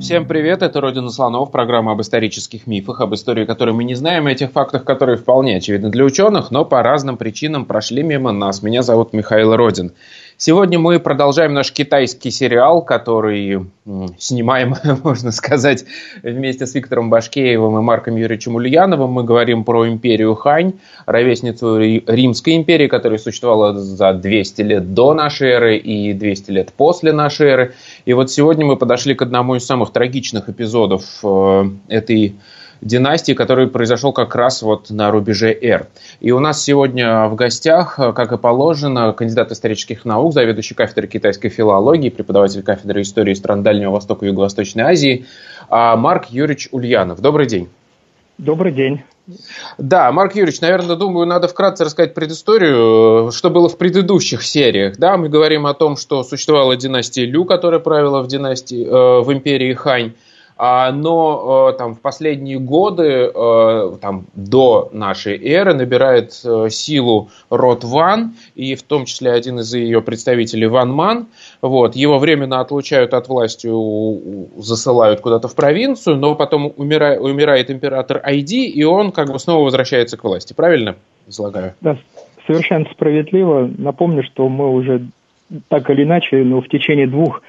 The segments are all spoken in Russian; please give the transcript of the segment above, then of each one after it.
Всем привет, это «Родина слонов», программа об исторических мифах, об истории, которой мы не знаем, и этих фактах, которые вполне очевидны для ученых, но по разным причинам прошли мимо нас. Меня зовут Михаил Родин. Сегодня мы продолжаем наш китайский сериал, который снимаем, можно сказать, вместе с Виктором Башкеевым и Марком Юрьевичем Ульяновым. Мы говорим про империю Хань, ровесницу Римской империи, которая существовала за 200 лет до нашей эры и 200 лет после нашей эры. И вот сегодня мы подошли к одному из самых трагичных эпизодов э, этой династии, который произошел как раз вот на рубеже Р. И у нас сегодня в гостях, как и положено, кандидат исторических наук, заведующий кафедрой китайской филологии, преподаватель кафедры истории стран Дальнего Востока и Юго-Восточной Азии а Марк Юрьевич Ульянов. Добрый день. Добрый день. Да, Марк Юрьевич, наверное, думаю, надо вкратце рассказать предысторию, что было в предыдущих сериях. Да, мы говорим о том, что существовала династия Лю, которая правила в династии, э, в империи Хань. А, но э, там в последние годы, э, там, до нашей эры, набирает э, силу род Ван, и в том числе один из ее представителей Ван Ман. Вот, его временно отлучают от власти, засылают куда-то в провинцию, но потом умирает, умирает император Айди, и он как бы снова возвращается к власти. Правильно излагаю? Да, совершенно справедливо. Напомню, что мы уже так или иначе, но в течение двух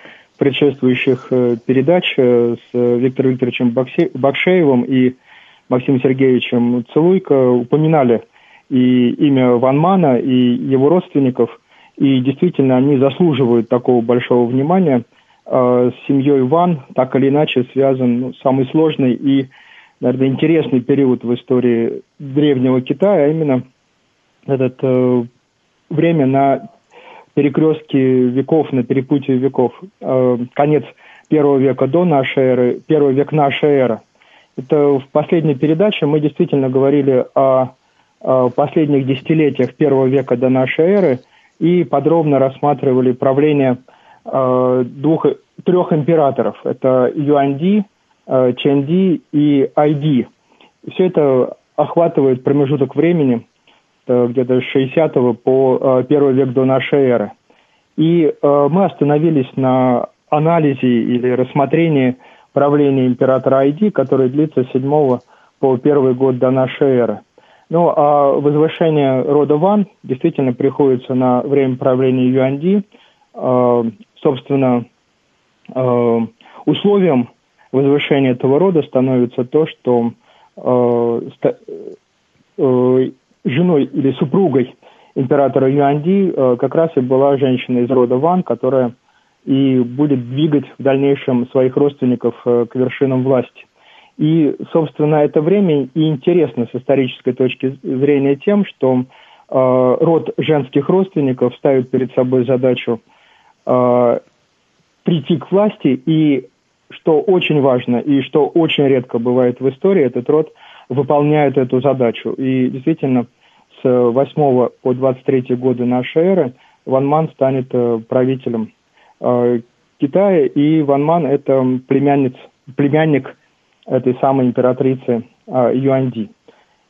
предшествующих э, передач э, с Виктором Викторовичем Бакшеевым и Максимом Сергеевичем Целуйко упоминали и имя Ванмана, и его родственников, и действительно они заслуживают такого большого внимания. Э, с семьей Ван так или иначе связан ну, самый сложный и, наверное, интересный период в истории древнего Китая, а именно этот э, время на перекрестке веков, на перепутье веков. Э, конец первого века до нашей эры, первый век нашей эры. Это в последней передаче мы действительно говорили о, последних десятилетиях первого века до нашей эры и подробно рассматривали правление э, двух, трех императоров. Это Юанди, э, Чэнди и Айди. Все это охватывает промежуток времени где-то с 60 по э, первый век до нашей эры. И э, мы остановились на анализе или рассмотрении правления императора Айди, который длится с 7 по первый год до нашей эры. Ну, а возвышение рода Ван действительно приходится на время правления Юанди. Э, собственно, условием возвышения этого рода становится то, что женой или супругой императора Юанди э, как раз и была женщина из рода Ван, которая и будет двигать в дальнейшем своих родственников э, к вершинам власти. И, собственно, это время и интересно с исторической точки зрения тем, что э, род женских родственников ставит перед собой задачу прийти к власти, и что очень важно, и что очень редко бывает в истории, этот род выполняют эту задачу. И действительно, с 8 по 23 годы нашей эры Ван Ман станет э, правителем э, Китая, и Ван Ман – это племянниц, племянник этой самой императрицы э, Юанди.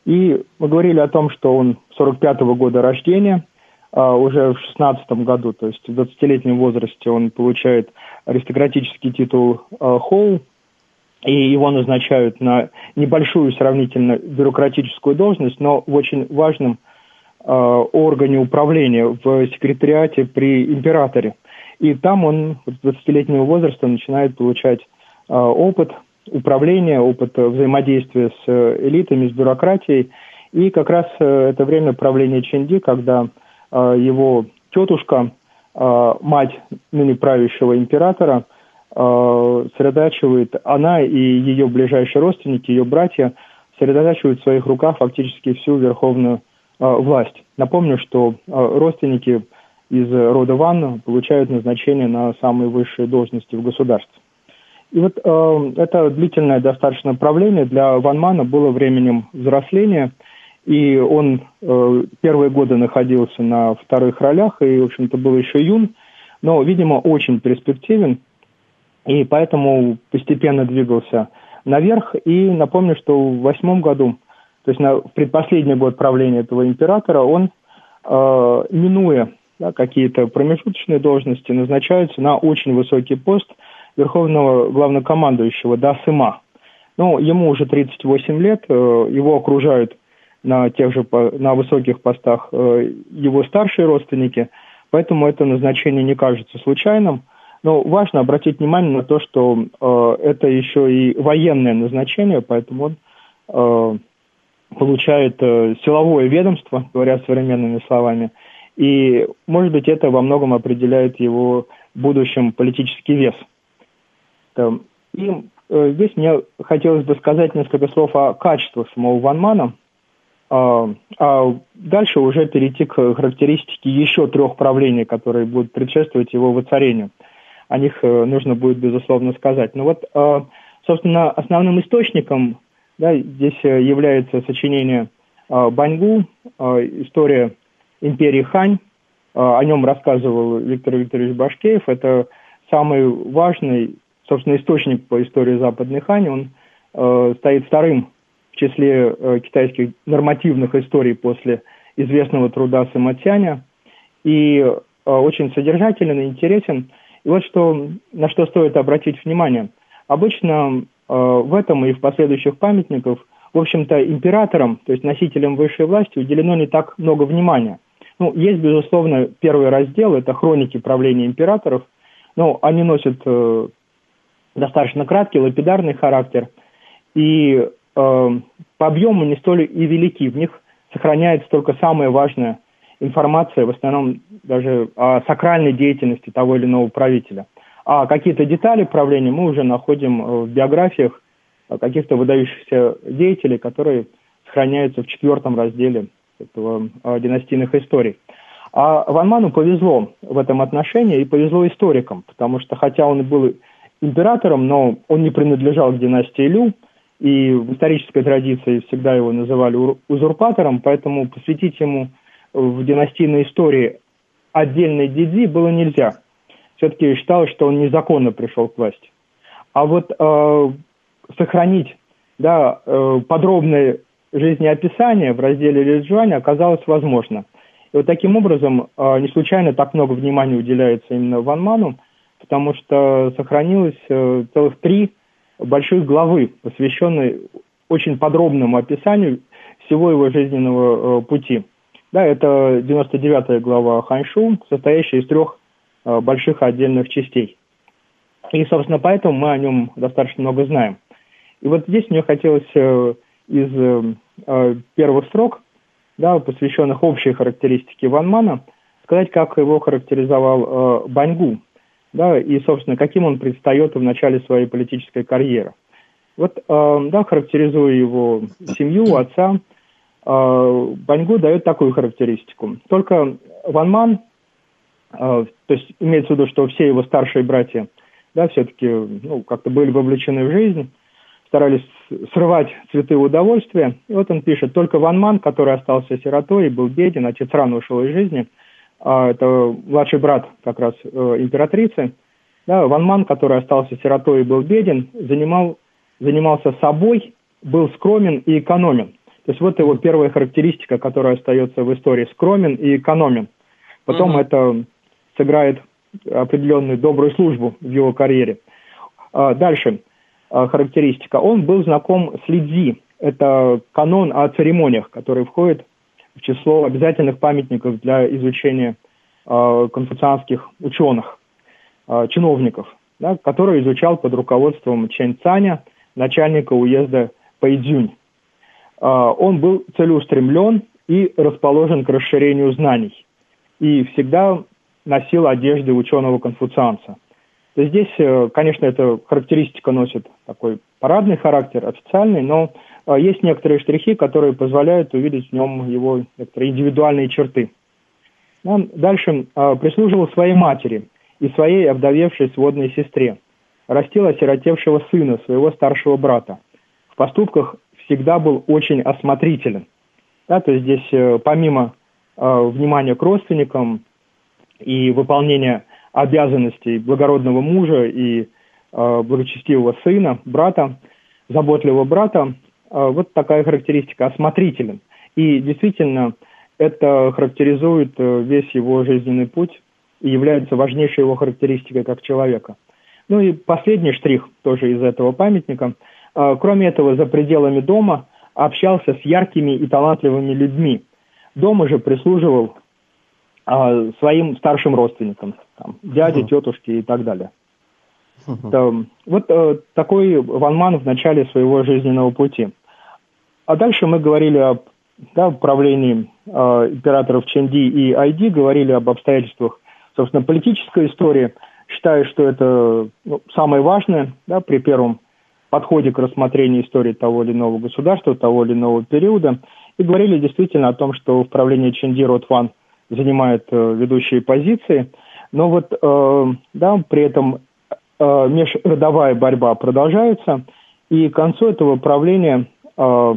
И мы говорили о том, что он 45 -го года рождения, уже в 16 году, то есть в 20-летнем возрасте он получает аристократический титул Хоу, и его назначают на небольшую сравнительно бюрократическую должность, но в очень важном э, органе управления в секретариате при императоре. И там он с 20-летнего возраста начинает получать э, опыт управления, опыт взаимодействия с э, элитами, с бюрократией. И как раз э, это время правления Ченди, когда э, его тетушка, э, мать ныне правящего императора – сосредотачивает, она и ее ближайшие родственники, ее братья, сосредотачивают в своих руках фактически всю верховную э, власть. Напомню, что э, родственники из рода Ван получают назначение на самые высшие должности в государстве. И вот э, это длительное достаточно правление для Ван Мана было временем взросления, и он э, первые годы находился на вторых ролях, и, в общем-то, был еще юн, но, видимо, очень перспективен, и поэтому постепенно двигался наверх. И напомню, что в восьмом году, то есть на предпоследний год правления этого императора, он, э, минуя да, какие-то промежуточные должности, назначается на очень высокий пост верховного главнокомандующего Дасыма. Ну, ему уже 38 лет, э, его окружают на тех же на высоких постах э, его старшие родственники, поэтому это назначение не кажется случайным. Но важно обратить внимание на то, что э, это еще и военное назначение, поэтому он э, получает э, силовое ведомство, говоря современными словами, и, может быть, это во многом определяет его будущем политический вес. И э, здесь мне хотелось бы сказать несколько слов о качествах самого Ванмана, а, а дальше уже перейти к характеристике еще трех правлений, которые будут предшествовать его воцарению. О них э, нужно будет, безусловно, сказать. Но вот, э, собственно, основным источником да, здесь э, является сочинение Баньгу, история империи Хань. О нем рассказывал Виктор Викторович Башкеев. Это самый важный, собственно, источник по истории Западной Хани. Он стоит вторым в числе китайских нормативных историй после известного труда Самотяня, и очень содержателен и интересен. И вот что, на что стоит обратить внимание. Обычно э, в этом и в последующих памятниках, в общем-то, императорам, то есть носителям высшей власти, уделено не так много внимания. Ну, есть, безусловно, первый раздел, это хроники правления императоров, но они носят э, достаточно краткий, лапидарный характер, и э, по объему не столь и велики. В них сохраняется только самая важная информация, в основном даже о сакральной деятельности того или иного правителя. А какие-то детали правления мы уже находим э, в биографиях каких-то выдающихся деятелей, которые сохраняются в четвертом разделе этого э, династийных историй. А Ванману повезло в этом отношении и повезло историкам, потому что хотя он и был императором, но он не принадлежал к династии Лю, и в исторической традиции всегда его называли узурпатором, поэтому посвятить ему в династийной истории отдельной Дидзи было нельзя. Все-таки считалось, что он незаконно пришел к власти. А вот э, сохранить да, э, подробное жизнеописание в разделе Лиджуань оказалось возможно. И вот таким образом э, не случайно так много внимания уделяется именно Ван Ману, потому что сохранилось э, целых три большой главы, посвященной очень подробному описанию всего его жизненного э, пути. Да, это 99-я глава Ханьшу, состоящая из трех э, больших отдельных частей. И, собственно, поэтому мы о нем достаточно много знаем. И вот здесь мне хотелось э, из э, первых строк, да, посвященных общей характеристике Ван Мана, сказать, как его характеризовал Баньгу, да, и, собственно, каким он предстает в начале своей политической карьеры. Вот, да, характеризуя его семью, отца, Баньгу дает такую характеристику. Только Ван Ман, э, то есть имеется в виду, что все его старшие братья, да, все-таки, ну, как-то были вовлечены в жизнь, старались срывать цветы удовольствия. И вот он пишет, только Ван Ман, который остался сиротой и был беден, отец рано ушел из жизни – а, это младший брат как раз э, императрицы, да, Ван Ман, который остался сиротой и был беден, занимал, занимался собой, был скромен и экономен. То есть вот его первая характеристика, которая остается в истории, скромен и экономен. Потом mm-hmm. это сыграет определенную добрую службу в его карьере. А, дальше а, характеристика. Он был знаком с Лидзи. Это канон о церемониях, который входит в число обязательных памятников для изучения э, конфуцианских ученых, чиновников, да, который изучал под руководством Чэнь Цаня, начальника уезда Пэйдзюнь. Э, он был целеустремлен и расположен к расширению знаний. И всегда носил одежды ученого-конфуцианца. Здесь, э, конечно, эта характеристика носит такой парадный характер, официальный, но а, есть некоторые штрихи, которые позволяют увидеть в нем его некоторые индивидуальные черты. Он дальше а, прислуживал своей матери и своей овдовевшей сводной сестре. Растил осиротевшего сына, своего старшего брата. В поступках всегда был очень осмотрителен. Да, то есть здесь э, помимо э, внимания к родственникам и выполнения обязанностей благородного мужа и э, благочестивого сына, брата, заботливого брата, э, вот такая характеристика, осмотрителен. И действительно, это характеризует э, весь его жизненный путь и является важнейшей его характеристикой как человека. Ну и последний штрих тоже из этого памятника. Э, кроме этого, за пределами дома общался с яркими и талантливыми людьми. Дома же прислуживал э, своим старшим родственникам, там, дяде, тетушке и так далее. Да, вот э, такой Ван Ман в начале своего жизненного пути. А дальше мы говорили об да, правлении э, императоров Ченди и Айди, говорили об обстоятельствах, собственно, политической истории. Считаю, что это ну, самое важное да, при первом подходе к рассмотрению истории того или иного государства, того или иного периода. И говорили действительно о том, что в правлении Ченди Ротван занимает э, ведущие позиции. Но вот э, да, при этом э, межродовая борьба продолжается, и к концу этого правления э,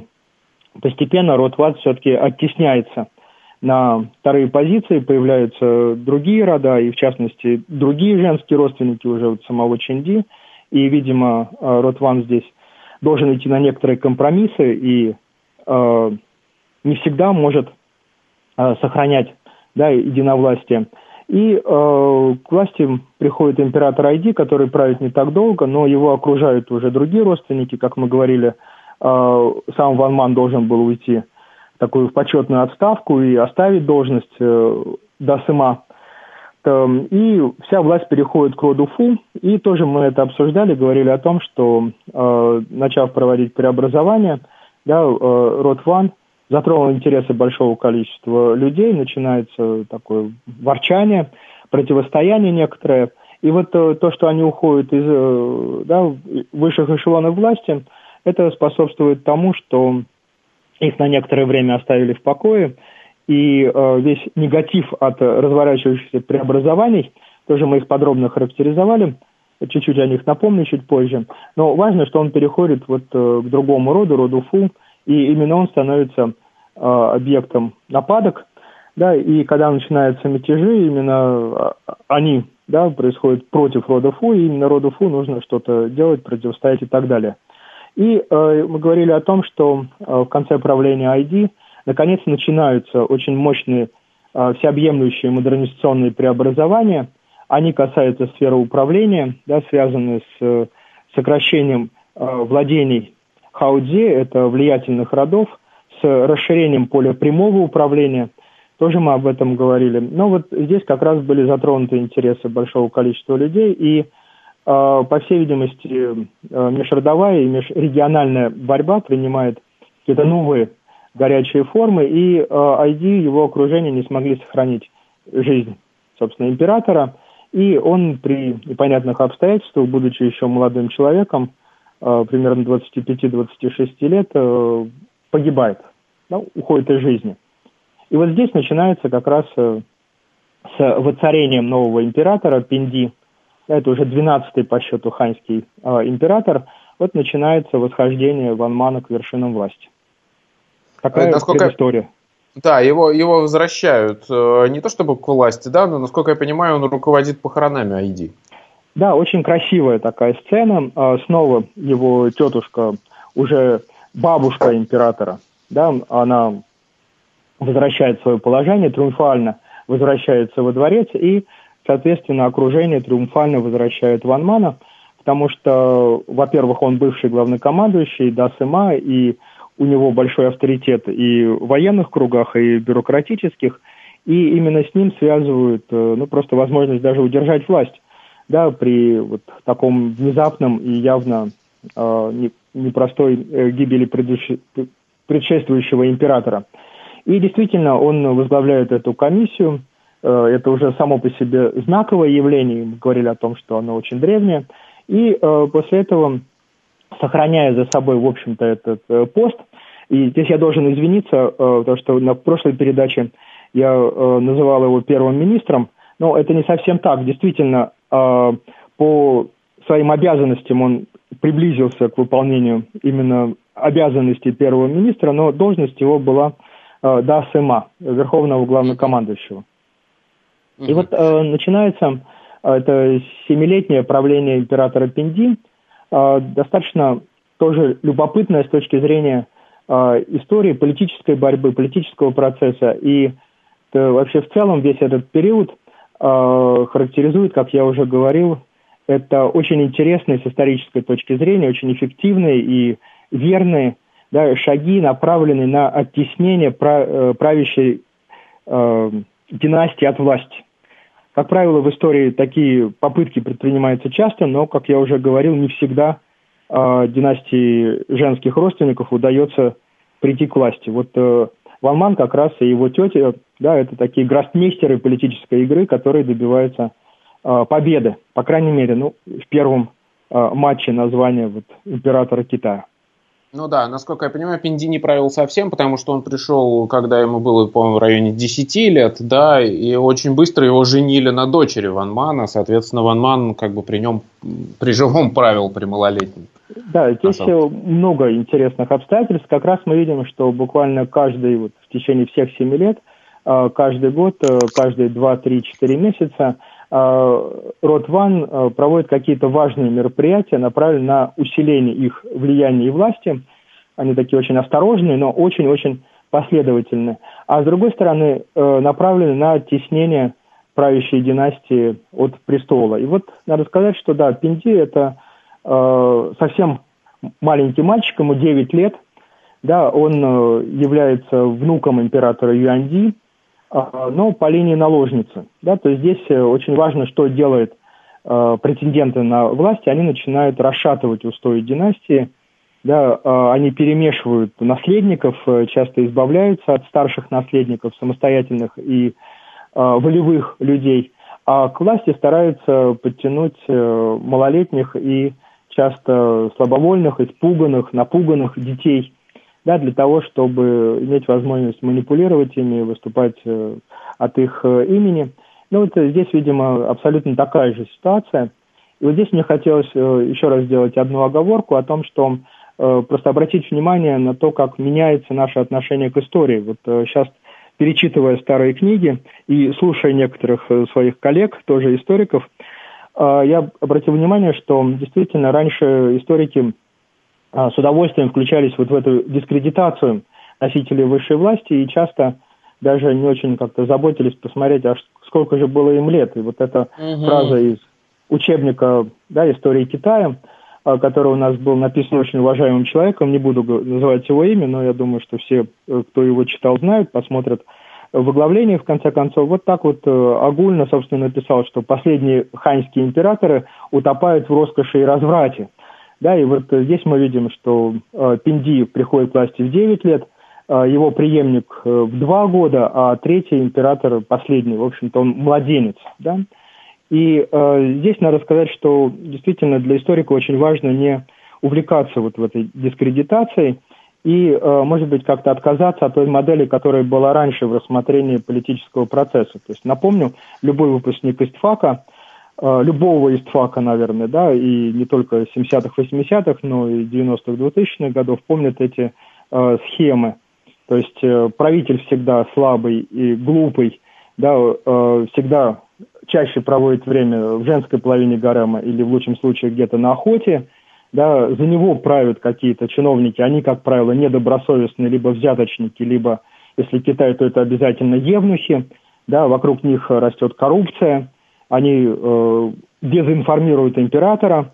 постепенно Ротват все-таки оттесняется на вторые позиции, появляются другие рода, и в частности другие женские родственники уже вот самого Ченди, и, видимо, э, Ротван здесь должен идти на некоторые компромиссы и э, не всегда может э, сохранять да, единовластие. И э, к власти приходит император Айди, который правит не так долго, но его окружают уже другие родственники, как мы говорили, э, сам Ван Ман должен был уйти в такую почетную отставку и оставить должность э, до Сыма. Эм, и вся власть переходит к роду Фу. И тоже мы это обсуждали, говорили о том, что э, начав проводить преобразование, да, э, род Ван – затронул интересы большого количества людей, начинается такое ворчание, противостояние некоторое. И вот э, то, что они уходят из да, высших эшелонов власти, это способствует тому, что их на некоторое время оставили в покое, и э, весь негатив от разворачивающихся преобразований, тоже мы их подробно характеризовали, чуть-чуть о них напомню чуть позже, но важно, что он переходит вот к другому роду, роду Фу, и именно он становится э, объектом нападок, да, и когда начинаются мятежи, именно а, они, да, происходят против рода Фу, и именно роду Фу нужно что-то делать, противостоять и так далее. И э, мы говорили о том, что э, в конце правления ID наконец начинаются очень мощные э, всеобъемлющие модернизационные преобразования. Они касаются сферы управления, да, связанные с э, сокращением э, владений Хауди, это влиятельных родов, с расширением поля прямого управления. Тоже мы об этом говорили. Но вот здесь как раз были затронуты интересы большого количества людей, и, э, по всей видимости, э, межродовая и межрегиональная борьба принимает какие-то новые горячие формы, и э, ID и его окружение не смогли сохранить жизнь, собственно, императора, и он при непонятных обстоятельствах, будучи еще молодым человеком, Э, примерно 25-26 лет э, погибает, да, уходит из жизни. И вот здесь начинается как раз э, с воцарением нового императора Пинди, это уже 12-й по счету ханьский император, вот начинается восхождение Ван Мана к вершинам власти. Такая насколько... история. Да, его, его возвращают не то чтобы к власти, да, но, насколько я понимаю, он руководит похоронами Айди. Да, очень красивая такая сцена. А, снова его тетушка, уже бабушка императора, да, она возвращает свое положение, триумфально возвращается во дворец и, соответственно, окружение триумфально возвращает Ван Мана, потому что, во-первых, он бывший главнокомандующий Дасыма, и у него большой авторитет и в военных кругах, и бюрократических, и именно с ним связывают э, ну, просто возможность даже удержать власть да, при вот таком внезапном и явно э, непростой э, гибели предшествующего императора. И действительно, он возглавляет эту комиссию. Э, это уже само по себе знаковое явление. Мы говорили о том, что оно очень древнее. И э, после этого, сохраняя за собой, в общем-то, этот э, пост, и здесь я должен извиниться, э, потому что на прошлой передаче я э, называл его первым министром, но это не совсем так. Действительно, а, по своим обязанностям он приблизился к выполнению именно обязанностей первого министра, но должность его была э, Дасыма, верховного главнокомандующего. И вот э, начинается э, это семилетнее правление императора Пинди, э, достаточно тоже любопытное с точки зрения э, истории политической борьбы, политического процесса. И э, вообще в целом весь этот период э, характеризует, как я уже говорил, это очень интересные с исторической точки зрения, очень эффективные и верные да, шаги, направленные на оттеснение э, правящей э, династии от власти. Как правило, в истории такие попытки предпринимаются часто, но, как я уже говорил, не всегда э, династии женских родственников удается прийти к власти. Вот э, Ван Ман как раз и его тетя, да, это такие гроссмейстеры политической игры, которые добиваются э, победы, по крайней мере, ну, в первом э, матче названия вот, императора Китая. Ну да, насколько я понимаю, Пинди не правил совсем, потому что он пришел, когда ему было, по-моему, в районе 10 лет, да, и очень быстро его женили на дочери Ван Мана, соответственно, Ван Ман как бы при нем, при живом правил при малолетнем. Да, здесь а много интересных обстоятельств. Как раз мы видим, что буквально каждый, вот, в течение всех 7 лет, а, каждый год, э, каждые 2, 3, 4 месяца а, Рот Ван э, проводит какие-то важные мероприятия, направленные на усиление их влияния и власти. Они такие очень осторожные, но очень-очень последовательные. А с другой стороны, э, направлены на оттеснение правящей династии от престола. И вот надо сказать, что да, Пинди это э, совсем маленький мальчик, ему 9 лет, да, он э, является внуком императора Юанди, а, но по линии наложницы. Да, то есть здесь э, очень важно, что делает э, претенденты на власть, они начинают расшатывать устои династии, да, э, они перемешивают наследников, э, часто избавляются от старших наследников, самостоятельных и э, волевых людей, а к власти стараются подтянуть малолетних и часто слабовольных, испуганных, напуганных детей – да, для того, чтобы иметь возможность манипулировать ими, выступать э, от их э, имени. Ну вот э, здесь, видимо, абсолютно такая же ситуация. И вот здесь мне хотелось еще раз сделать одну оговорку о том, что просто обратить внимание на то, как меняется наше отношение к истории. Вот сейчас, перечитывая старые книги и слушая некоторых своих коллег, тоже историков, я обратил внимание, что действительно раньше историки с удовольствием включались вот в эту дискредитацию носителей высшей власти и часто даже не очень как-то заботились посмотреть, а сколько же было им лет. И вот эта угу. фраза из учебника да, истории Китая, а, который у нас был написан очень уважаемым человеком, не буду называть его имя, но я думаю, что все, э, кто его читал, знают, посмотрят в оглавлении, в конце концов, вот так вот э, огульно, собственно, написал, что последние ханьские императоры утопают в роскоши и разврате. Да, и вот здесь мы видим, что э, Пинди приходит к власти в 9 лет, э, его преемник э, в 2 года, а третий император последний, в общем-то, он младенец. Да? И э, здесь надо сказать, что действительно для историка очень важно не увлекаться вот в этой дискредитацией и, э, может быть, как-то отказаться от той модели, которая была раньше в рассмотрении политического процесса. То есть, напомню, любой выпускник ИСТФАКа Э, любого истфака, наверное, да, и не только 70-х, 80-х, но и 90-х, 2000-х годов помнят эти э, схемы. То есть э, правитель всегда слабый и глупый, да, э, всегда чаще проводит время в женской половине гарема или в лучшем случае где-то на охоте, да, за него правят какие-то чиновники, они, как правило, недобросовестные, либо взяточники, либо, если Китай, то это обязательно евнухи, да, вокруг них растет коррупция – они э, дезинформируют императора,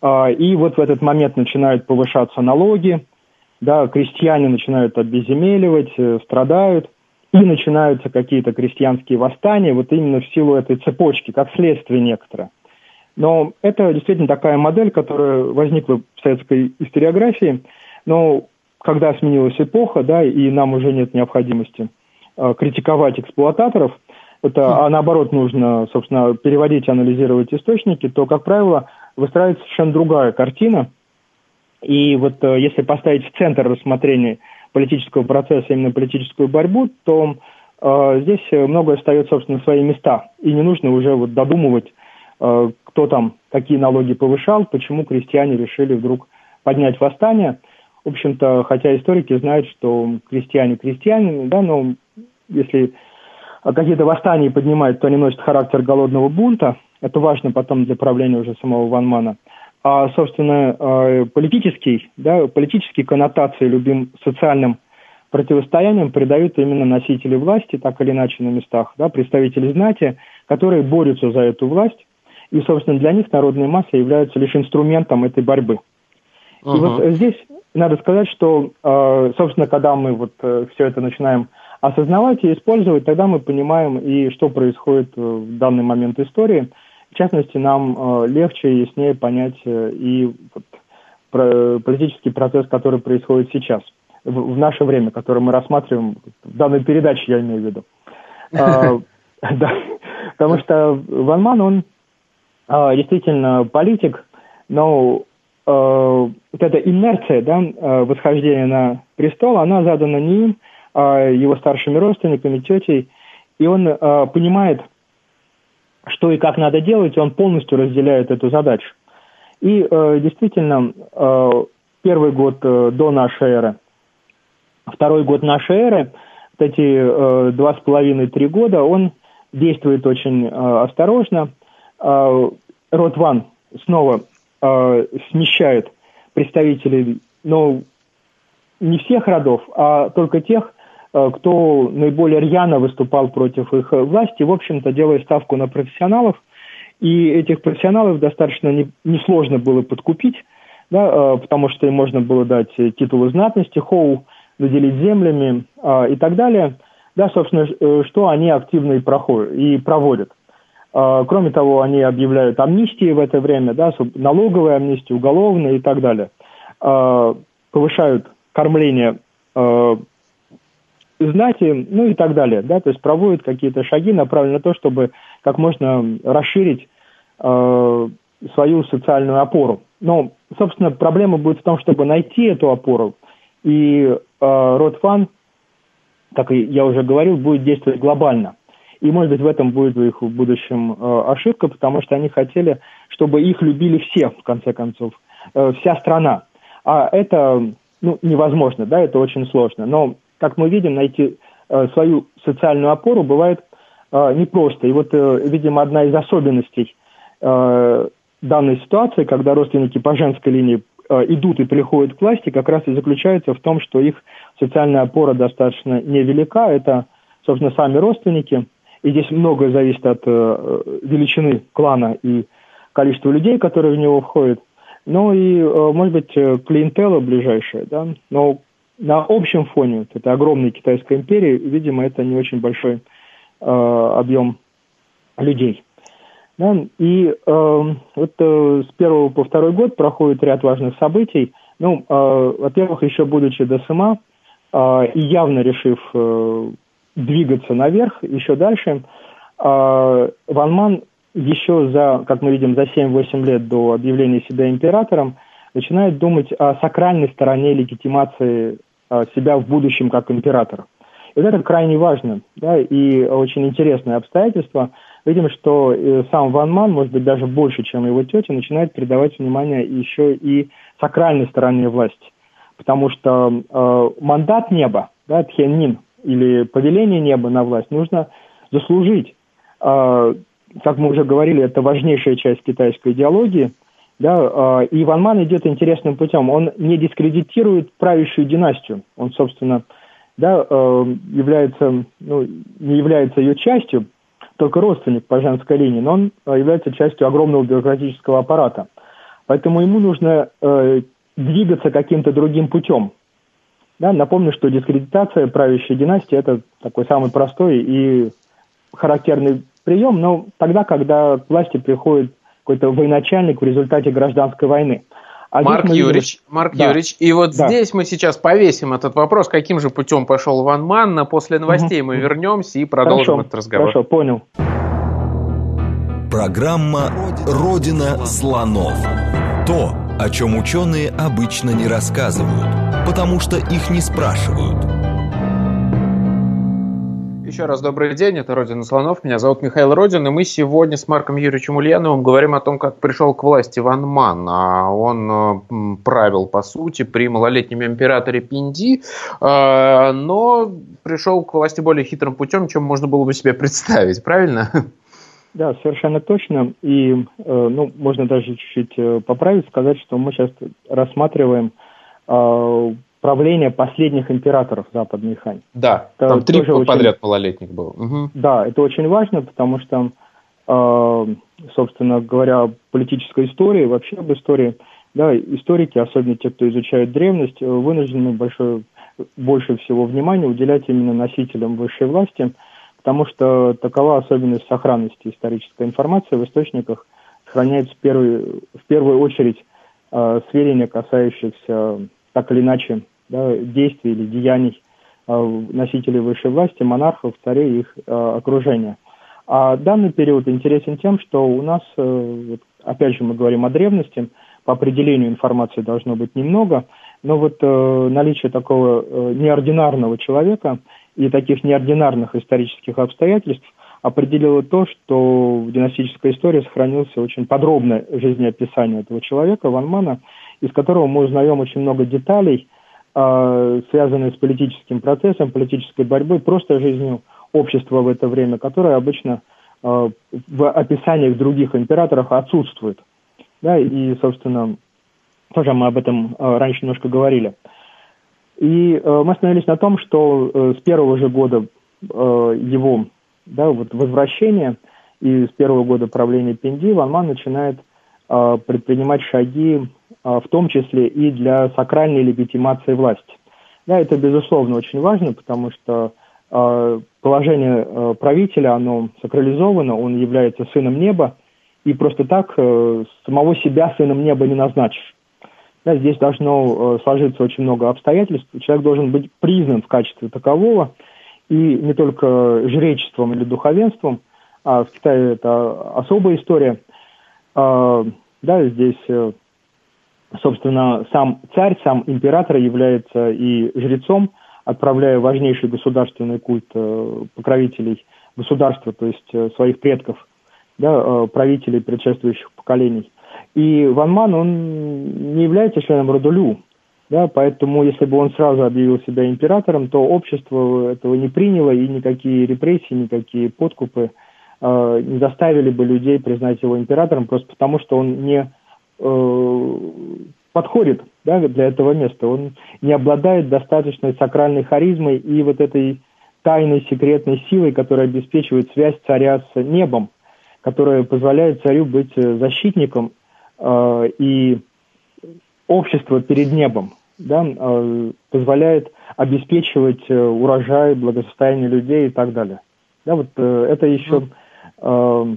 э, и вот в этот момент начинают повышаться налоги, да, крестьяне начинают обезземеливать, э, страдают, и начинаются какие-то крестьянские восстания, вот именно в силу этой цепочки, как следствие некоторое. Но это действительно такая модель, которая возникла в советской историографии, но когда сменилась эпоха, да, и нам уже нет необходимости э, критиковать эксплуататоров – это, а наоборот нужно, собственно, переводить, анализировать источники, то, как правило, выстраивается совершенно другая картина. И вот э, если поставить в центр рассмотрения политического процесса именно политическую борьбу, то э, здесь многое встает, собственно, на свои места. И не нужно уже вот додумывать, э, кто там какие налоги повышал, почему крестьяне решили вдруг поднять восстание. В общем-то, хотя историки знают, что крестьяне крестьянами, да, но если какие-то восстания поднимают, то они носят характер голодного бунта. Это важно потом для правления уже самого Ванмана. А, собственно, э, политический, да, политические коннотации любым социальным противостоянием придают именно носители власти, так или иначе на местах, да, представители знати, которые борются за эту власть, и, собственно, для них народная масса является лишь инструментом этой борьбы. Uh-huh. И вот здесь надо сказать, что, э, собственно, когда мы вот э, все это начинаем осознавать и использовать, тогда мы понимаем и что происходит э, в данный момент истории. В частности, нам легче и яснее понять и вот политический процесс, который происходит сейчас, в наше время, который мы рассматриваем в данной передаче, я имею в виду. Да, потому что Ван Ман, он действительно политик, но Э, вот эта инерция да, э, восхождения на престол, она задана не им, а его старшими родственниками, тетей, и он э, понимает, что и как надо делать, и он полностью разделяет эту задачу. И действительно, первый год до нашей эры, второй год нашей эры, вот эти два с половиной-три года, он действует очень осторожно. Род Ван снова э, смещают представителей, но не всех родов, а только тех, э, кто наиболее рьяно выступал против их власти, в общем-то, делая ставку на профессионалов. И этих профессионалов достаточно не, несложно было подкупить, да, э, потому что им можно было дать титулы знатности, хоу, наделить землями э, и так далее. Да, собственно, э, что они активно и, проходят, и проводят. А, кроме того, они объявляют амнистии в это время, да, налоговые амнистии, уголовные и так далее. А, повышают кормление а, знати, ну и так далее, да, то есть проводят какие-то шаги, направленные на то, чтобы как можно расширить свою социальную опору. Но, собственно, проблема будет в том, чтобы найти эту опору, и род фан, как я уже говорил, будет действовать глобально. И, может быть, в этом будет их в будущем э, ошибка, потому что они хотели, чтобы их любили все, в конце концов, э, вся страна. А это ну, невозможно, да, это очень сложно. Но, как мы видим, найти э, свою социальную опору бывает непросто. И вот, видимо, одна из особенностей данной ситуации, когда родственники по женской линии идут и приходят к власти, как раз и заключается в том, что их социальная опора достаточно невелика. Это, собственно, сами родственники – и здесь многое зависит от э, величины клана и количества людей, которые в него входят. Ну и, э, может быть, э, клиентела ближайшая, да. Но на общем фоне вот этой огромной Китайской империи, видимо, это не очень большой э, объем людей. Да? И э, вот э, с первого по второй год проходит ряд важных событий. Ну, э, во-первых, еще будучи до СМА э, и явно решив э, двигаться наверх, еще дальше. А, Ван Ман еще за, как мы видим, за 7-8 лет до объявления себя императором начинает думать о сакральной стороне легитимации себя в будущем как императора. И это крайне важно, да, и очень интересное обстоятельство. Видим, что э, сам Ван Ман, может быть, даже больше, чем его тетя, начинает придавать внимание еще и сакральной стороне власти. Потому что э, мандат неба, да, Тхен или повеление неба на власть нужно заслужить. А, как мы уже говорили, это важнейшая часть китайской идеологии. Да, а, и Ван Ман идет интересным путем. Он не дискредитирует правящую династию. Он, собственно, да, а, является, ну, не является ее частью, только родственник по женской линии, но он является частью огромного бюрократического аппарата. Поэтому ему нужно двигаться каким-то другим путем. Да, напомню, что дискредитация правящей династии – это такой самый простой и характерный прием, но тогда, когда к власти приходит какой-то военачальник в результате гражданской войны. А Марк Юрьевич, видим... Марк да. Юрьевич, и вот да. здесь мы сейчас повесим этот вопрос, каким же путем пошел Ван Манна. После новостей угу. мы вернемся и продолжим хорошо, этот разговор. Хорошо, понял. Программа «Родина слонов». То, о чем ученые обычно не рассказывают, потому что их не спрашивают. Еще раз добрый день, это Родина Слонов, меня зовут Михаил Родин, и мы сегодня с Марком Юрьевичем Ульяновым говорим о том, как пришел к власти Ван Ман. А он э, правил, по сути, при малолетнем императоре Пинди, э, но пришел к власти более хитрым путем, чем можно было бы себе представить, правильно? Да, совершенно точно. И, э, ну, можно даже чуть-чуть поправить, сказать, что мы сейчас рассматриваем правления последних императоров Западной Хань. Да, это там три подряд очень... малолетних было. Угу. Да, это очень важно, потому что, э, собственно говоря, политической истории, вообще об истории, да, историки, особенно те, кто изучают древность, вынуждены большое, больше всего внимания уделять именно носителям высшей власти, потому что такова особенность сохранности исторической информации в источниках, сохраняется в первую, в первую очередь э, сведения, касающихся так или иначе да, действий или деяний э, носителей высшей власти, монархов, царей и их э, окружения. А данный период интересен тем, что у нас, э, опять же, мы говорим о древности, по определению информации должно быть немного, но вот наличие такого неординарного человека и таких неординарных исторических обстоятельств определило то, что в династической истории сохранилось очень подробное жизнеописание этого человека, Ванмана, из которого мы узнаем очень много деталей, а, связанные с политическим процессом, политической борьбой, просто жизнью общества в это время, которое обычно а, в описаниях других императоров отсутствует. Да, и, собственно, тоже мы об этом а, раньше немножко говорили. И мы остановились на том, что э, с первого же года его да, вот возвращения и с первого года правления Пенди Ван Ман начинает предпринимать шаги в том числе и для сакральной легитимации власти. Да, это, безусловно, очень важно, потому что э, положение э, правителя, оно сакрализовано, он является сыном неба, и просто так э, самого себя сыном неба не назначишь. Да, здесь должно э, сложиться очень много обстоятельств, человек должен быть признан в качестве такового, и не только жречеством или духовенством, а в Китае это особая история. Да, здесь э, собственно, сам царь, сам император является и жрецом, отправляя важнейший государственный культ э, покровителей государства, то есть э, своих предков, да, э, правителей предшествующих поколений. И Ван Ман, он не является членом Родулю, да, поэтому если бы он сразу объявил себя императором, то общество этого не приняло, и никакие репрессии, никакие подкупы э, не заставили бы людей признать его императором, просто потому что он не подходит да, для этого места. Он не обладает достаточной сакральной харизмой и вот этой тайной секретной силой, которая обеспечивает связь царя с небом, которая позволяет царю быть э, защитником э, и общество перед небом, да, э, позволяет обеспечивать э, урожай, благосостояние людей и так далее. Да, вот э, это еще э,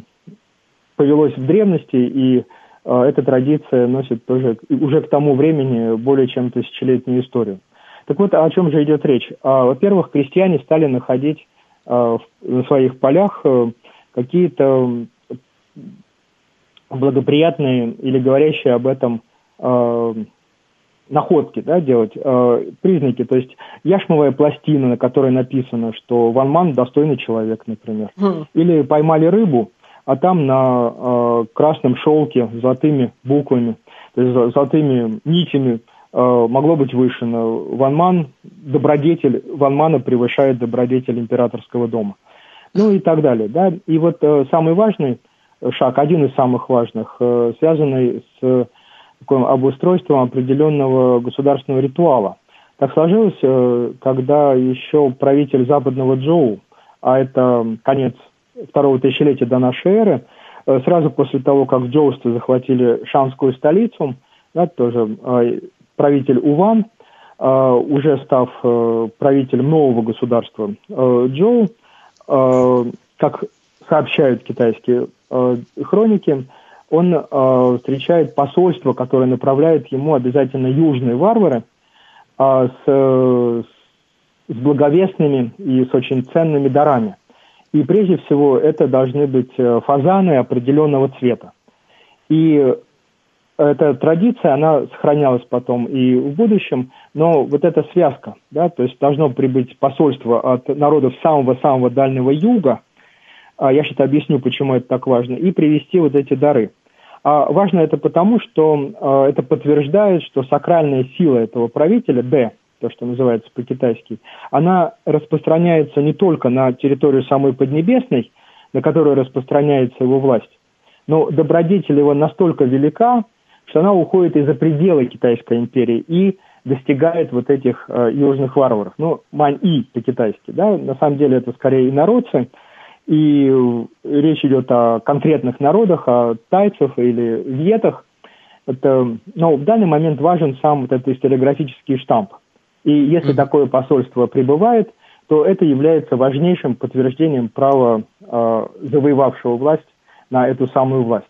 повелось в древности и эта традиция носит тоже уже к тому времени более чем тысячелетнюю историю. Так вот, о чем же идет речь? А, во-первых, крестьяне стали находить а, на своих полях э, какие-то благоприятные или говорящие об этом находки, да, делать, признаки, то есть яшмовая пластина, на которой написано, что Ван Ман достойный человек, например, mm. или поймали рыбу, а там на э, красном шелке с золотыми буквами, то есть золотыми нитями э, могло быть вышено Ванман, добродетель Ванмана превышает добродетель императорского дома. Ну и так далее. Да? И вот э, самый важный шаг, один из самых важных, э, связанный с таким обустройством определенного государственного ритуала. Так сложилось, э, когда еще правитель западного Джоу, а это конец второго тысячелетия до нашей эры, э, сразу после того, как джоусты захватили шанскую столицу, да, тоже э, правитель Уван, э, уже став правителем нового государства Джоу, как сообщают китайские хроники, он встречает посольство, которое направляет ему обязательно южные варвары с, с благовестными и с очень ценными дарами. И прежде всего это должны быть э, фазаны определенного цвета. И эта традиция, она сохранялась потом и в будущем, но вот эта связка, да, то есть должно прибыть посольство от народов самого-самого дальнего юга, а я сейчас объясню, почему это так важно, и привести вот эти дары. А важно это потому, что э, это подтверждает, что сакральная сила этого правителя, Д, то, что называется по-китайски, она распространяется не только на территорию самой Поднебесной, на которую распространяется его власть, но добродетель его настолько велика, что она уходит из-за пределы Китайской империи и достигает вот этих э, южных варваров. Ну, мань-и по-китайски, да, на самом деле это скорее инородцы, и речь идет о конкретных народах, о тайцах или вьетах. Это, но в данный момент важен сам вот этот историографический штамп. И если mm-hmm. такое посольство прибывает, то это является важнейшим подтверждением права э, завоевавшего власть на эту самую власть.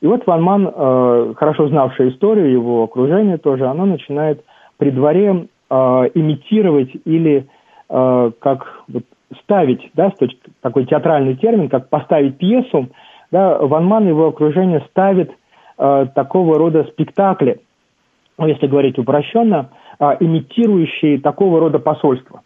И вот Ван Ман, э, хорошо знавший историю, его окружение тоже, оно начинает при дворе э, имитировать или э, как вот, ставить, да, с точки, такой театральный термин, как поставить пьесу, да, Ван Ман и его окружение ставит э, такого рода спектакли, ну, если говорить упрощенно, э, имитирующие такого рода посольства.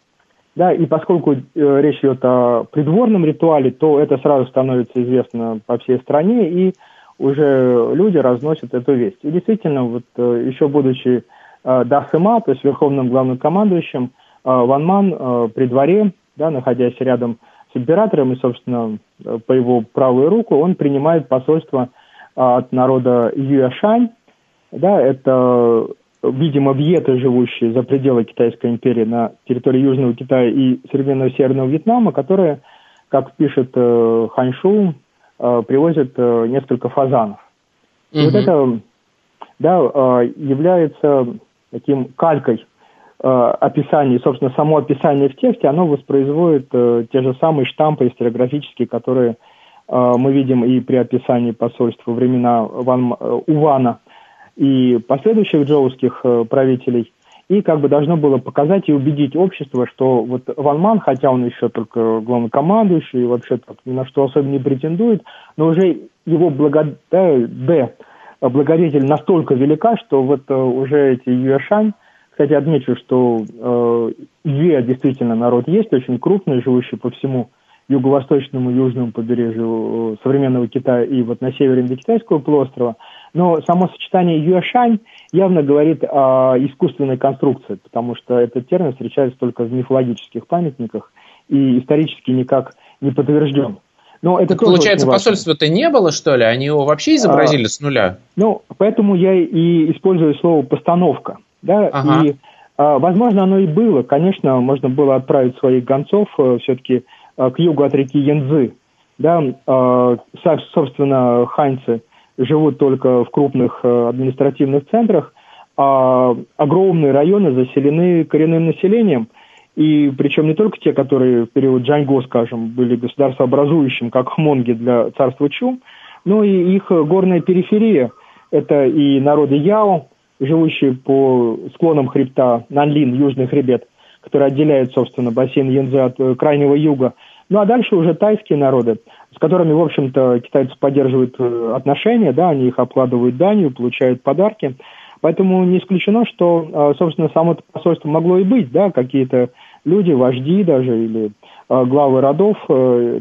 Да, и поскольку э, речь идет о придворном ритуале, то это сразу становится известно по всей стране, и уже люди разносят эту весть. И действительно, вот э, еще будучи э, Дасыма, то есть верховным главнокомандующим, э, Ван Ман при дворе, да, находясь рядом с императором и, собственно, по его правую руку, он принимает посольство от народа Юашань, да, это, видимо, вьеты, живущие за пределы Китайской империи на территории Южного Китая и современного Северного Вьетнама, которые, как пишет Ханьшу, э, привозят э, несколько фазанов. Угу. И вот это да, э, является таким калькой э, описания, собственно, само описание в тексте, оно воспроизводит э, те же самые штампы историографические, которые э, мы видим и при описании посольства времена Ван, э, Увана и последующих джоуских э, правителей – и как бы должно было показать и убедить общество, что вот Ван Ман, хотя он еще только главнокомандующий и вообще ни на что особо не претендует, но уже его благо... Д, благодетель настолько велика, что вот э, уже эти Юэшань, кстати, отмечу, что э, Юэ действительно народ есть, очень крупный, живущий по всему юго-восточному южному побережью современного Китая и вот на севере Индокитайского полуострова. Но само сочетание юашань явно говорит о искусственной конструкции, потому что этот термин встречается только в мифологических памятниках и исторически никак не подтвержден. Но это так получается, посольства-то не было, что ли? Они его вообще изобразили а, с нуля? Ну, поэтому я и использую слово «постановка». Да? Ага. И, а, возможно, оно и было. Конечно, можно было отправить своих гонцов э, все-таки Э, к югу от реки Янзы. Да, э, собственно, ханьцы живут только в крупных э, административных центрах, а огромные районы заселены коренным населением, и причем не только те, которые в период Джаньго, скажем, были государствообразующим, как хмонги для царства Чу, но и их горная периферия. Это и народы Яо, живущие по склонам хребта Нанлин, южный хребет, который отделяет, собственно, бассейн Янзы от крайнего юга – ну а дальше уже тайские народы, с которыми, в общем-то, китайцы поддерживают э, отношения, да, они их обкладывают данью, получают подарки. Поэтому не исключено, что, э, собственно, само это посольство могло и быть, да, какие-то люди, вожди даже или э, главы родов,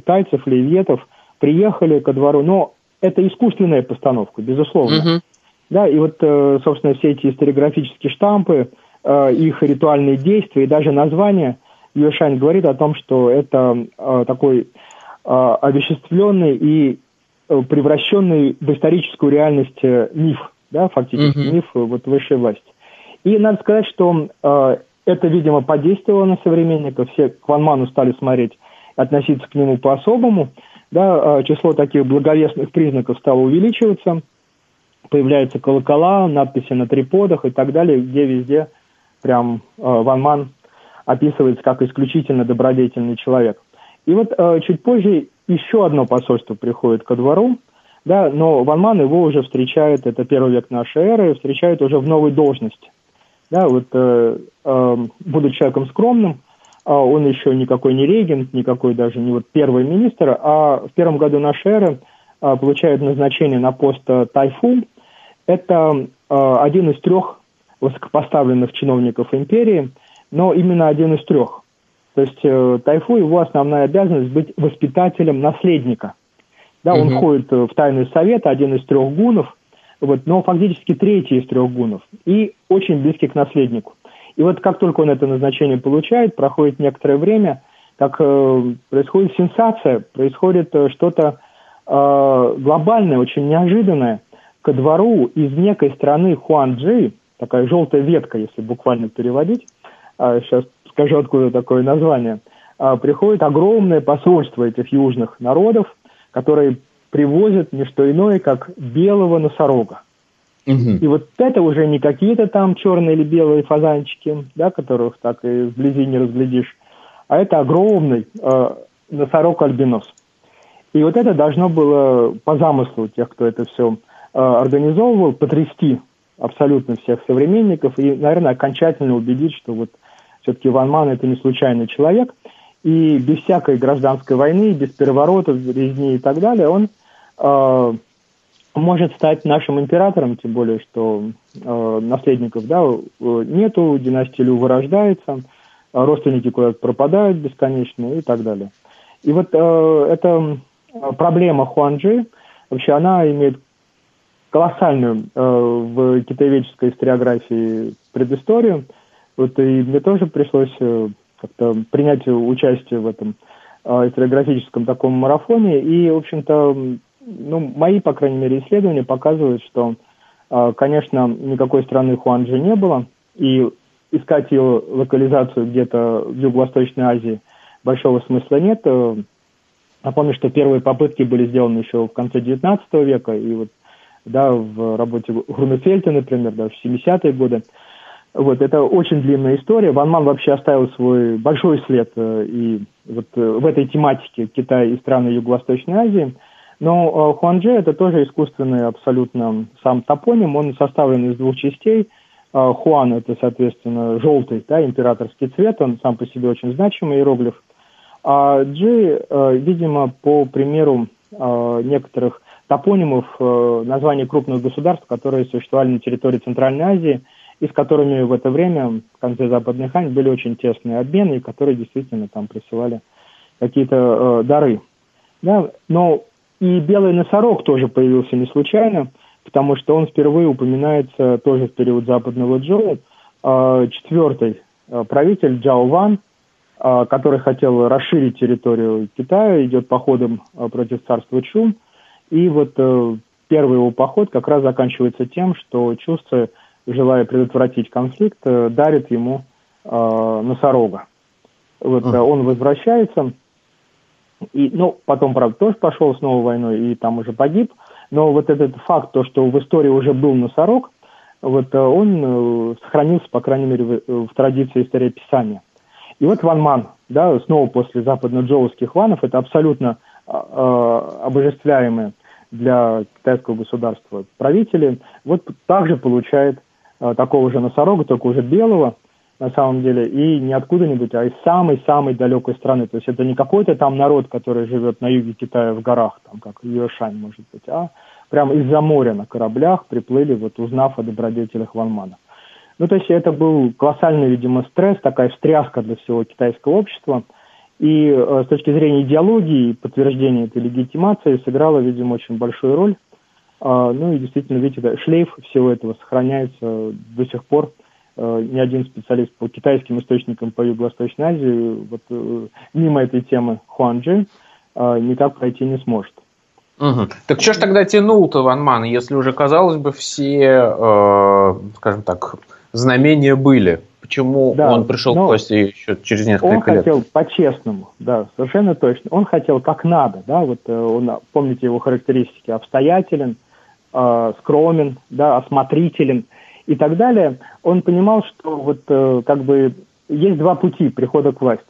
тайцев, левьетов приехали ко двору. Но это искусственная постановка, безусловно. Uh-huh. Да, и вот, собственно, все эти историографические штампы, их ритуальные действия и даже названия – Юэшань говорит о том, что это э, такой э, овеществленный и э, превращенный в историческую реальность э, миф, да, фактически mm-hmm. миф вот высшей власти. И надо сказать, что э, это, видимо, подействовало на современников, все к Ван Ману стали смотреть, относиться к нему по-особому, да, э, число таких благовестных признаков стало увеличиваться, появляются колокола, надписи на триподах и так далее, где везде прям э, Ван Ман описывается как исключительно добродетельный человек. И вот э, чуть позже еще одно посольство приходит ко двору, да, но Ван его уже встречает, это первый век нашей эры, встречает уже в новой должности. Да, вот, э, э, будучи человеком скромным, э, он еще никакой не регент, никакой даже не вот первый министр, а в первом году нашей эры э, получает назначение на пост э, Тайфу, это э, один из трех высокопоставленных чиновников империи, но именно один из трех. То есть э, Тайфу, его основная обязанность быть воспитателем наследника. Да, он угу. входит в тайный совет, один из трех гунов, вот, но фактически третий из трех гунов и очень близкий к наследнику. И вот как только он это назначение получает, проходит некоторое время, как э, происходит сенсация, происходит э, что-то э, глобальное, очень неожиданное. Ко двору из некой страны Хуанджи, такая желтая ветка, если буквально переводить, э, сейчас скажу, откуда такое название, э, приходит огромное посольство этих южных народов, которые привозят не что иное, как белого носорога. Угу. И вот это уже не какие-то там черные или белые фазанчики, да, которых так и вблизи не разглядишь, а это огромный э, носорог-альбинос. И вот это должно было по замыслу тех, кто это все э, организовывал, потрясти абсолютно всех современников и, наверное, окончательно убедить, что вот все-таки Ван Ман это не случайный человек, и без всякой гражданской войны, без переворотов, резни и так далее, он э, может стать нашим императором, тем более, что э, наследников да, э, нету, династия Лю вырождается, родственники куда-то пропадают бесконечно и так далее. И вот э, эта проблема Хуанджи, вообще она имеет колоссальную э, в китаеведческой историографии предысторию. Вот и мне тоже пришлось э, как-то принять участие в этом э, историографическом таком марафоне. И, в общем-то, ну, мои, по крайней мере, исследования показывают, что, конечно, никакой страны Хуанджи не было, и искать ее локализацию где-то в Юго-Восточной Азии большого смысла нет. Напомню, что первые попытки были сделаны еще в конце XIX века, и вот да, в работе Грунефельта, например, да, в 70-е годы. Вот, это очень длинная история. Ван Ман вообще оставил свой большой след э, и вот э, в этой тематике Китая и страны Юго-Восточной Азии. Но э, Хуанчжэ это тоже искусственный абсолютно сам топоним. Он составлен из двух частей – Хуан – это, соответственно, желтый, да, императорский цвет, он сам по себе очень значимый иероглиф. А Джи, видимо, по примеру некоторых топонимов, э, названий крупных государств, которые существовали на территории Центральной Азии, и с которыми в это время, в конце Западной Хань, были очень тесные обмены, и которые действительно там присылали какие-то дары. Да? Но и белый носорог тоже появился не случайно – потому что он впервые упоминается тоже в период западного Джоу. А, четвертый а, правитель Джао Ван, а, который хотел расширить территорию Китая, идет походом против царства Чун. И вот э, первый его поход как раз заканчивается тем, что чувство, желая предотвратить конфликт, э, дарит ему носорога. Вот uh-huh. он возвращается, и, ну, потом, правда, тоже пошел снова войной, и там уже погиб. Но вот этот факт, то, что в истории уже был носорог, вот э, он э, сохранился, по крайней мере, в, в традиции истории писания. И вот Ван Ман, да, снова после западно-джоуских ванов, это абсолютно э, обожествляемые для китайского государства правители, вот также получает э, такого же носорога, только уже белого, на самом деле, и не откуда-нибудь, а из самой-самой далекой страны. То есть это не какой-то там народ, который живет на юге Китая в горах, там, как Юэшань, может быть, а прямо из-за моря на кораблях приплыли, вот узнав о добродетелях Ванмана. Ну, то есть это был колоссальный, видимо, стресс, такая встряска для всего китайского общества. И э, с точки зрения идеологии подтверждения этой легитимации сыграла, видимо, очень большую роль. Э, ну и действительно, видите, шлейф всего этого сохраняется до сих пор – Э, ни один специалист по китайским источникам по Юго-Восточной Азии вот, э, мимо этой темы Хуанджи э, никак пройти не сможет. Угу. Так что ж тогда тянул-то Ван Ман, если уже, казалось бы, все, э, скажем так, знамения были? Почему да, он пришел к власти еще через несколько он лет? Он хотел по-честному, да, совершенно точно. Он хотел как надо, да, вот он, помните его характеристики, обстоятелен, э, скромен, да, осмотрителен – и так далее, он понимал, что вот э, как бы есть два пути прихода к власти.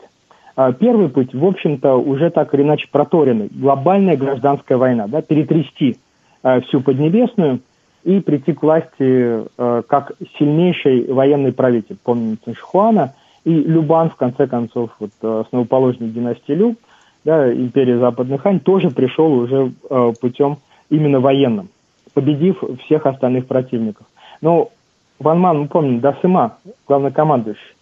А, первый путь, в общем-то, уже так или иначе проторенный. Глобальная гражданская война, да, перетрясти э, всю Поднебесную и прийти к власти э, как сильнейший военный правитель. Помните Шихуана и Любан, в конце концов, вот, основоположник династии Лю, да, империя Западных Хань, тоже пришел уже путем именно военным. победив всех остальных противников. Но Ван Ман, мы помним, Дасыма, главнокомандующий,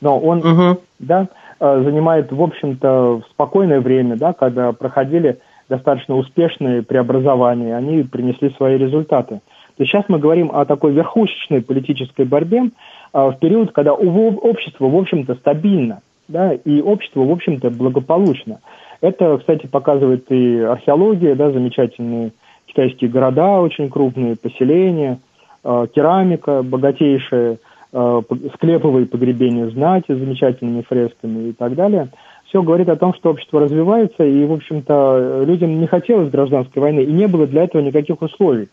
но он, угу. да, э, занимает, в общем-то, спокойное время, да, когда проходили достаточно успешные преобразования, они принесли свои результаты. То есть сейчас мы говорим о такой верхушечной политической борьбе а, в период, когда общество, в общем-то, стабильно, да, и общество, в общем-то, благополучно. Это, кстати, показывает и археология, да, замечательные китайские города, очень крупные поселения, э, керамика богатейшая, э, склеповые погребения знати с замечательными фресками и так далее. Все говорит о том, что общество развивается, и, в общем-то, людям не хотелось гражданской войны, и не было для этого никаких условий.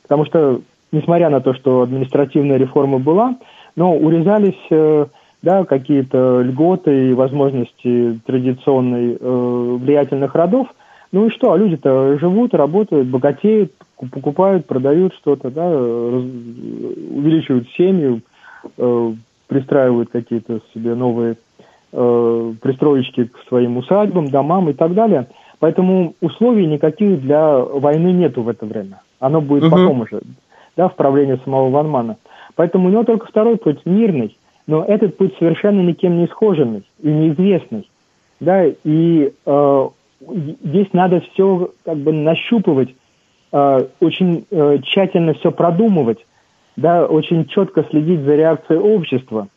Потому что, несмотря на то, что административная реформа была, но урезались э, да, какие-то льготы и возможности традиционной э, влиятельных родов. Ну и что, а люди-то живут, работают, богатеют, покупают, продают что-то, да, раз, увеличивают семью, э, пристраивают какие-то себе новые э, пристроечки к своим усадьбам, домам и так далее. Поэтому условий никаких для войны нету в это время. Оно будет угу. потом уже, да, в правлении самого Ванмана. Поэтому у него только второй путь, мирный. Но этот путь совершенно никем не схоженный и неизвестный. Да, и э, здесь надо все как бы нащупывать, э, очень э, тщательно все продумывать, да, очень четко следить за реакцией общества.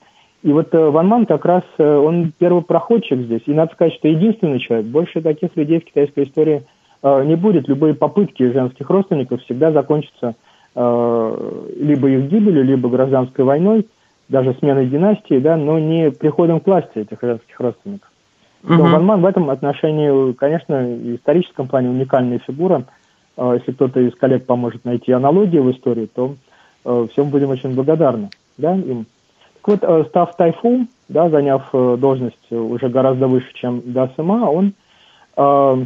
И вот э, Ван Ман как раз, э, он первопроходчик здесь. И надо сказать, что единственный человек. Больше таких людей в китайской истории э, не будет. Любые попытки женских родственников всегда закончатся либо их гибелью, либо гражданской войной – даже сменой династии, да, но не приходом к власти этих женских родственников. Угу. Uh-huh. Ван Ман в этом отношении, конечно, в историческом плане уникальная фигура. Если кто-то из коллег поможет найти аналогии в истории, то всем будем очень благодарны да, им. Э, став Тайфу, да, заняв э, должность уже гораздо выше, чем Дасыма, он э,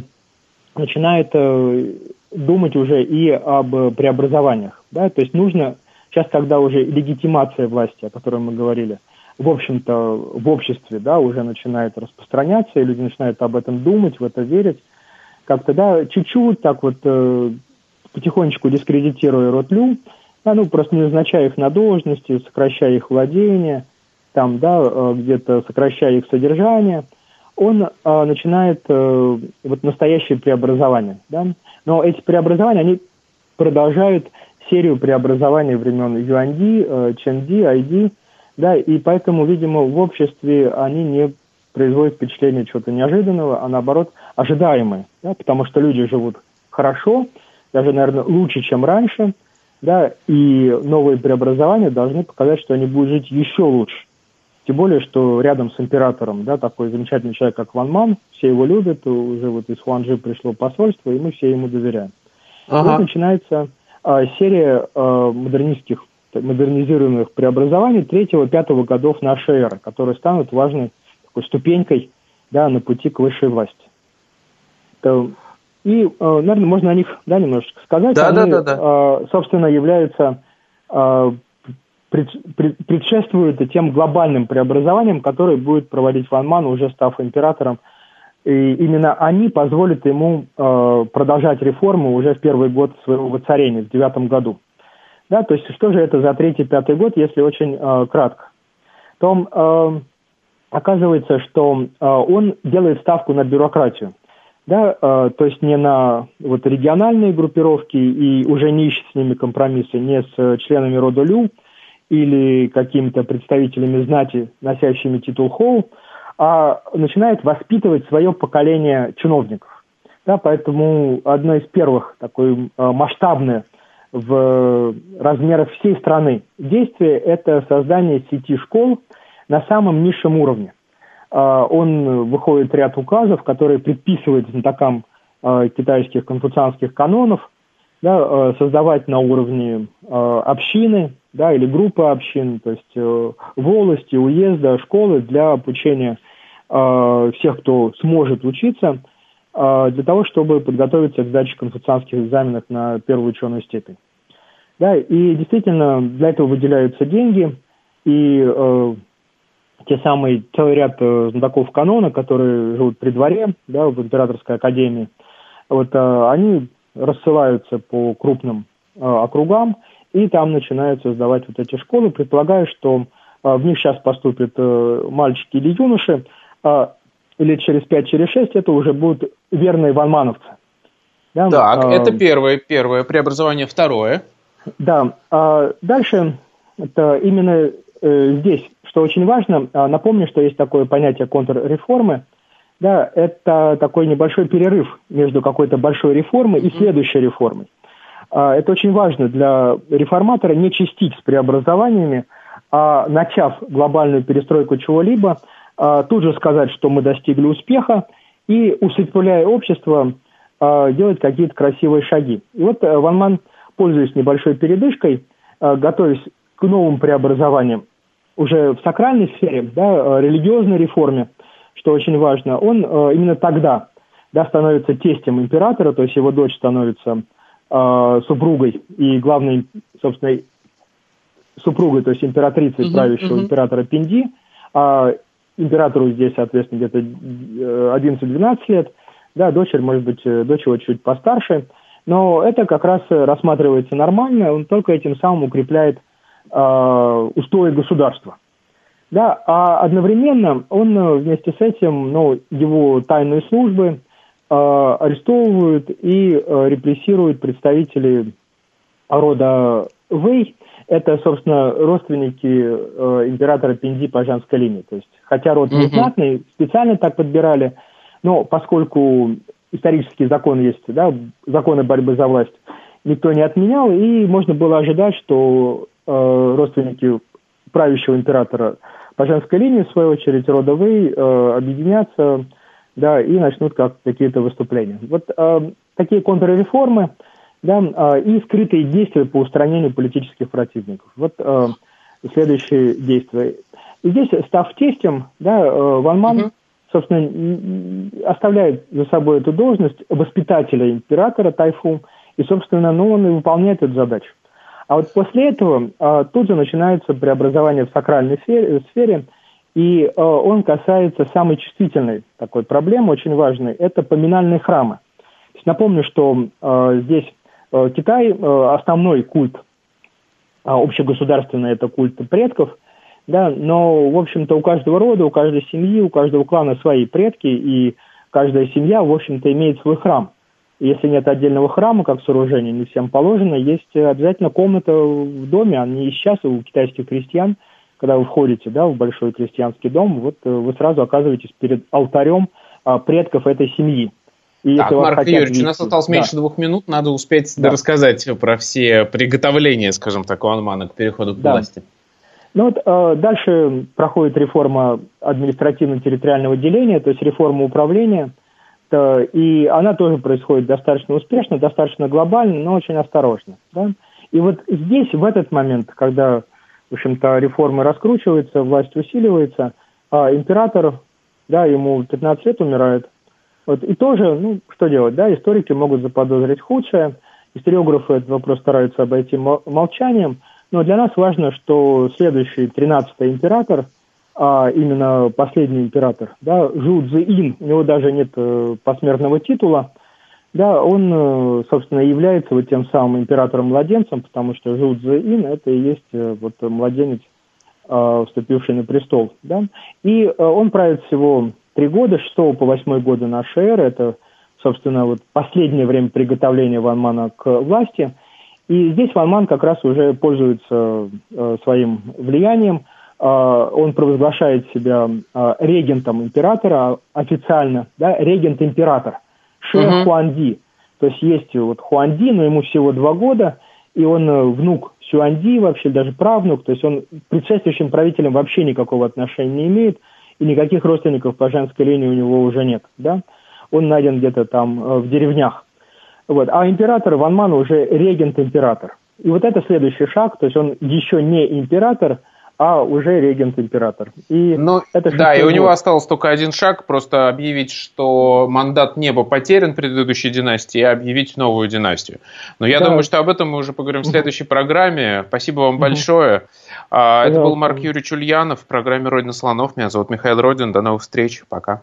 начинает э, думать уже и об преобразованиях. Да? То есть нужно Сейчас, когда уже легитимация власти, о которой мы говорили, в общем-то, в обществе, да, уже начинает распространяться, и люди начинают об этом думать, в это верить, как-то, да, чуть-чуть так вот э, потихонечку дискредитируя Ротлю, да, ну, просто назначая их на должности, сокращая их владения, там, да, э, где-то сокращая их содержание, он э, начинает э, вот настоящее преобразование, да, но эти преобразования, они продолжают серию преобразований времен Юанди, э, Чэнди, Айди, да, и поэтому, видимо, в обществе они не производят впечатление чего-то неожиданного, а наоборот ожидаемое, да, потому что люди живут хорошо, даже, наверное, лучше, чем раньше, да, и новые преобразования должны показать, что они будут жить еще лучше. Тем более, что рядом с императором, да, такой замечательный человек, как Ван Ман, все его любят, уже вот из Хуанжи пришло посольство, и мы все ему доверяем. Ага. Вот начинается а, серия а, модернистских, модернизированных преобразований третьего-пятого годов нашей эры, которые станут важной такой ступенькой да, на пути к высшей власти. И, а, наверное, можно о них да, немножечко сказать. Да, Они, да, да, да. собственно, являются предшествуют тем глобальным преобразованиям, которые будет проводить Ван Ман, уже став императором и именно они позволят ему э, продолжать реформы уже в первый год своего воцарения, в девятом году. Да, то есть что же это за третий-пятый год, если очень э, кратко? То э, оказывается, что э, он делает ставку на бюрократию. Да, э, то есть не на вот, региональные группировки и уже не ищет с ними компромиссы, не с членами рода Лю или какими-то представителями знати, носящими титул Хоу, а начинает воспитывать свое поколение чиновников. Да, поэтому одно из первых такое а, масштабное в размерах всей страны действие – это создание сети школ на самом низшем уровне. А, он выходит ряд указов, которые предписывают знатокам а, китайских конфуцианских канонов да, создавать на уровне общины да, или группы общин, то есть э, волости, уезда, школы для обучения всех, кто сможет учиться, для того, чтобы подготовиться к сдаче конфуцианских экзаменов на первую ученую степень. Да, и действительно для этого выделяются деньги, и э, те самые целый ряд э, знатоков канона, которые живут при дворе, да, в императорской академии, вот э, они рассылаются по крупным округам, и там начинают создавать вот эти школы. Предполагаю, что в них сейчас поступят мальчики или юноши, лет через 5-6 через это уже будут верные ванмановцы. Да? Так, а, это первое, первое преобразование. Второе. Да. А дальше это именно э, здесь, что очень важно, а, напомню, что есть такое понятие контрреформы. Да, это такой небольшой перерыв между какой-то большой реформой и следующей реформой. А, это очень важно для реформатора не чистить с преобразованиями, а начав глобальную перестройку чего-либо, а, тут же сказать, что мы достигли успеха, и, усыпляя общество, делать какие-то красивые шаги. И вот э, Ван Ман, пользуясь небольшой передышкой, а, готовясь к новым преобразованиям уже в сакральной сфере, да, религиозной реформе, что очень важно, он именно тогда да, становится тестем императора, то есть его дочь становится э, супругой и главной, собственно, супругой, то есть императрицей правящего uh-huh. императора Пинди, а императору здесь, соответственно, где-то 11-12 э, лет, да, дочерь, может быть, э, дочь его чуть постарше, но это как раз рассматривается нормально, он только этим самым укрепляет э, устои государства. Да, а одновременно он э, вместе с этим, ну, его тайные службы э, арестовывают и э, репрессируют представителей рода Вэй, это, собственно, родственники э, императора Пенди по женской линии. То есть, хотя род mm-hmm. незнатный, специально так подбирали, но поскольку исторический закон есть, да, законы борьбы за власть, никто не отменял, и можно было ожидать, что родственники правящего императора по женской линии, в свою очередь, родовые, э, объединятся, да, и начнут как какие-то выступления. Вот э, такие контрреформы, да, и скрытые действия по устранению политических противников. Вот э, следующее действие. И здесь, став тестем, да, э, Ван Ман, угу. собственно, оставляет за собой эту должность воспитателя императора Тайфу, и, собственно, ну, он и выполняет эту задачу. А вот после этого э, тут же начинается преобразование в сакральной сфере, сфере и э, он касается самой чувствительной такой проблемы, очень важной, это поминальные храмы. Напомню, что э, здесь Э, Китай э, основной культ а, общегосударственный это культ предков, да, но, в общем-то, у каждого рода, у каждой семьи, у каждого клана свои предки, и каждая семья, в общем-то, имеет свой храм. Если нет отдельного храма, как сооружение, не всем положено, есть обязательно комната в доме, а не сейчас у китайских крестьян, когда вы входите да, в большой крестьянский дом, вот э, вы сразу оказываетесь перед алтарем а, предков этой семьи. И так, Марк Юрьевич, видеть. у нас осталось да. меньше двух минут, надо успеть да. рассказать про все приготовления, скажем так, у Анмана к переходу к да. власти. Ну вот э, дальше проходит реформа административно-территориального деления, то есть реформа управления, и она тоже происходит достаточно успешно, достаточно глобально, но очень осторожно. Да? И вот здесь, в этот момент, когда, в общем-то, реформы раскручиваются, власть усиливается, а император, да, ему 15 лет умирает, вот, и тоже, ну, что делать, да, историки могут заподозрить худшее, историографы этот вопрос стараются обойти молчанием, но для нас важно, что следующий, 13-й император, а именно последний император, да, Жу Цзэин, у него даже нет э, посмертного титула, да, он, э, собственно, является вот тем самым императором-младенцем, потому что Жу Цзэин – это и есть э, вот младенец, э, вступивший на престол, да, и э, он правит всего три года, 6 по 8 годы нашей эры. Это, собственно, вот последнее время приготовления Ван Мана к власти. И здесь Ван Ман как раз уже пользуется э, своим влиянием. Э, он провозглашает себя э, регентом императора официально, да, регент-император. Ше uh-huh. Хуанди. То есть есть вот Хуанди, но ему всего два года, и он э, внук Сюанди, вообще даже правнук, то есть он к предшествующим правителям вообще никакого отношения не имеет и никаких родственников по женской линии у него уже нет, да, он найден где-то там в деревнях. Вот. А император Ван Ман уже регент-император. И вот это следующий шаг, то есть он еще не император, а уже регент-император. И ну, это да, и у него осталось только один шаг, просто объявить, что мандат не был потерян предыдущей династии, и объявить новую династию. Но я да. думаю, что об этом мы уже поговорим в следующей программе. Спасибо вам большое. А, это был Марк Юрьевич Ульянов в программе «Родина слонов». Меня зовут Михаил Родин. До новых встреч. Пока.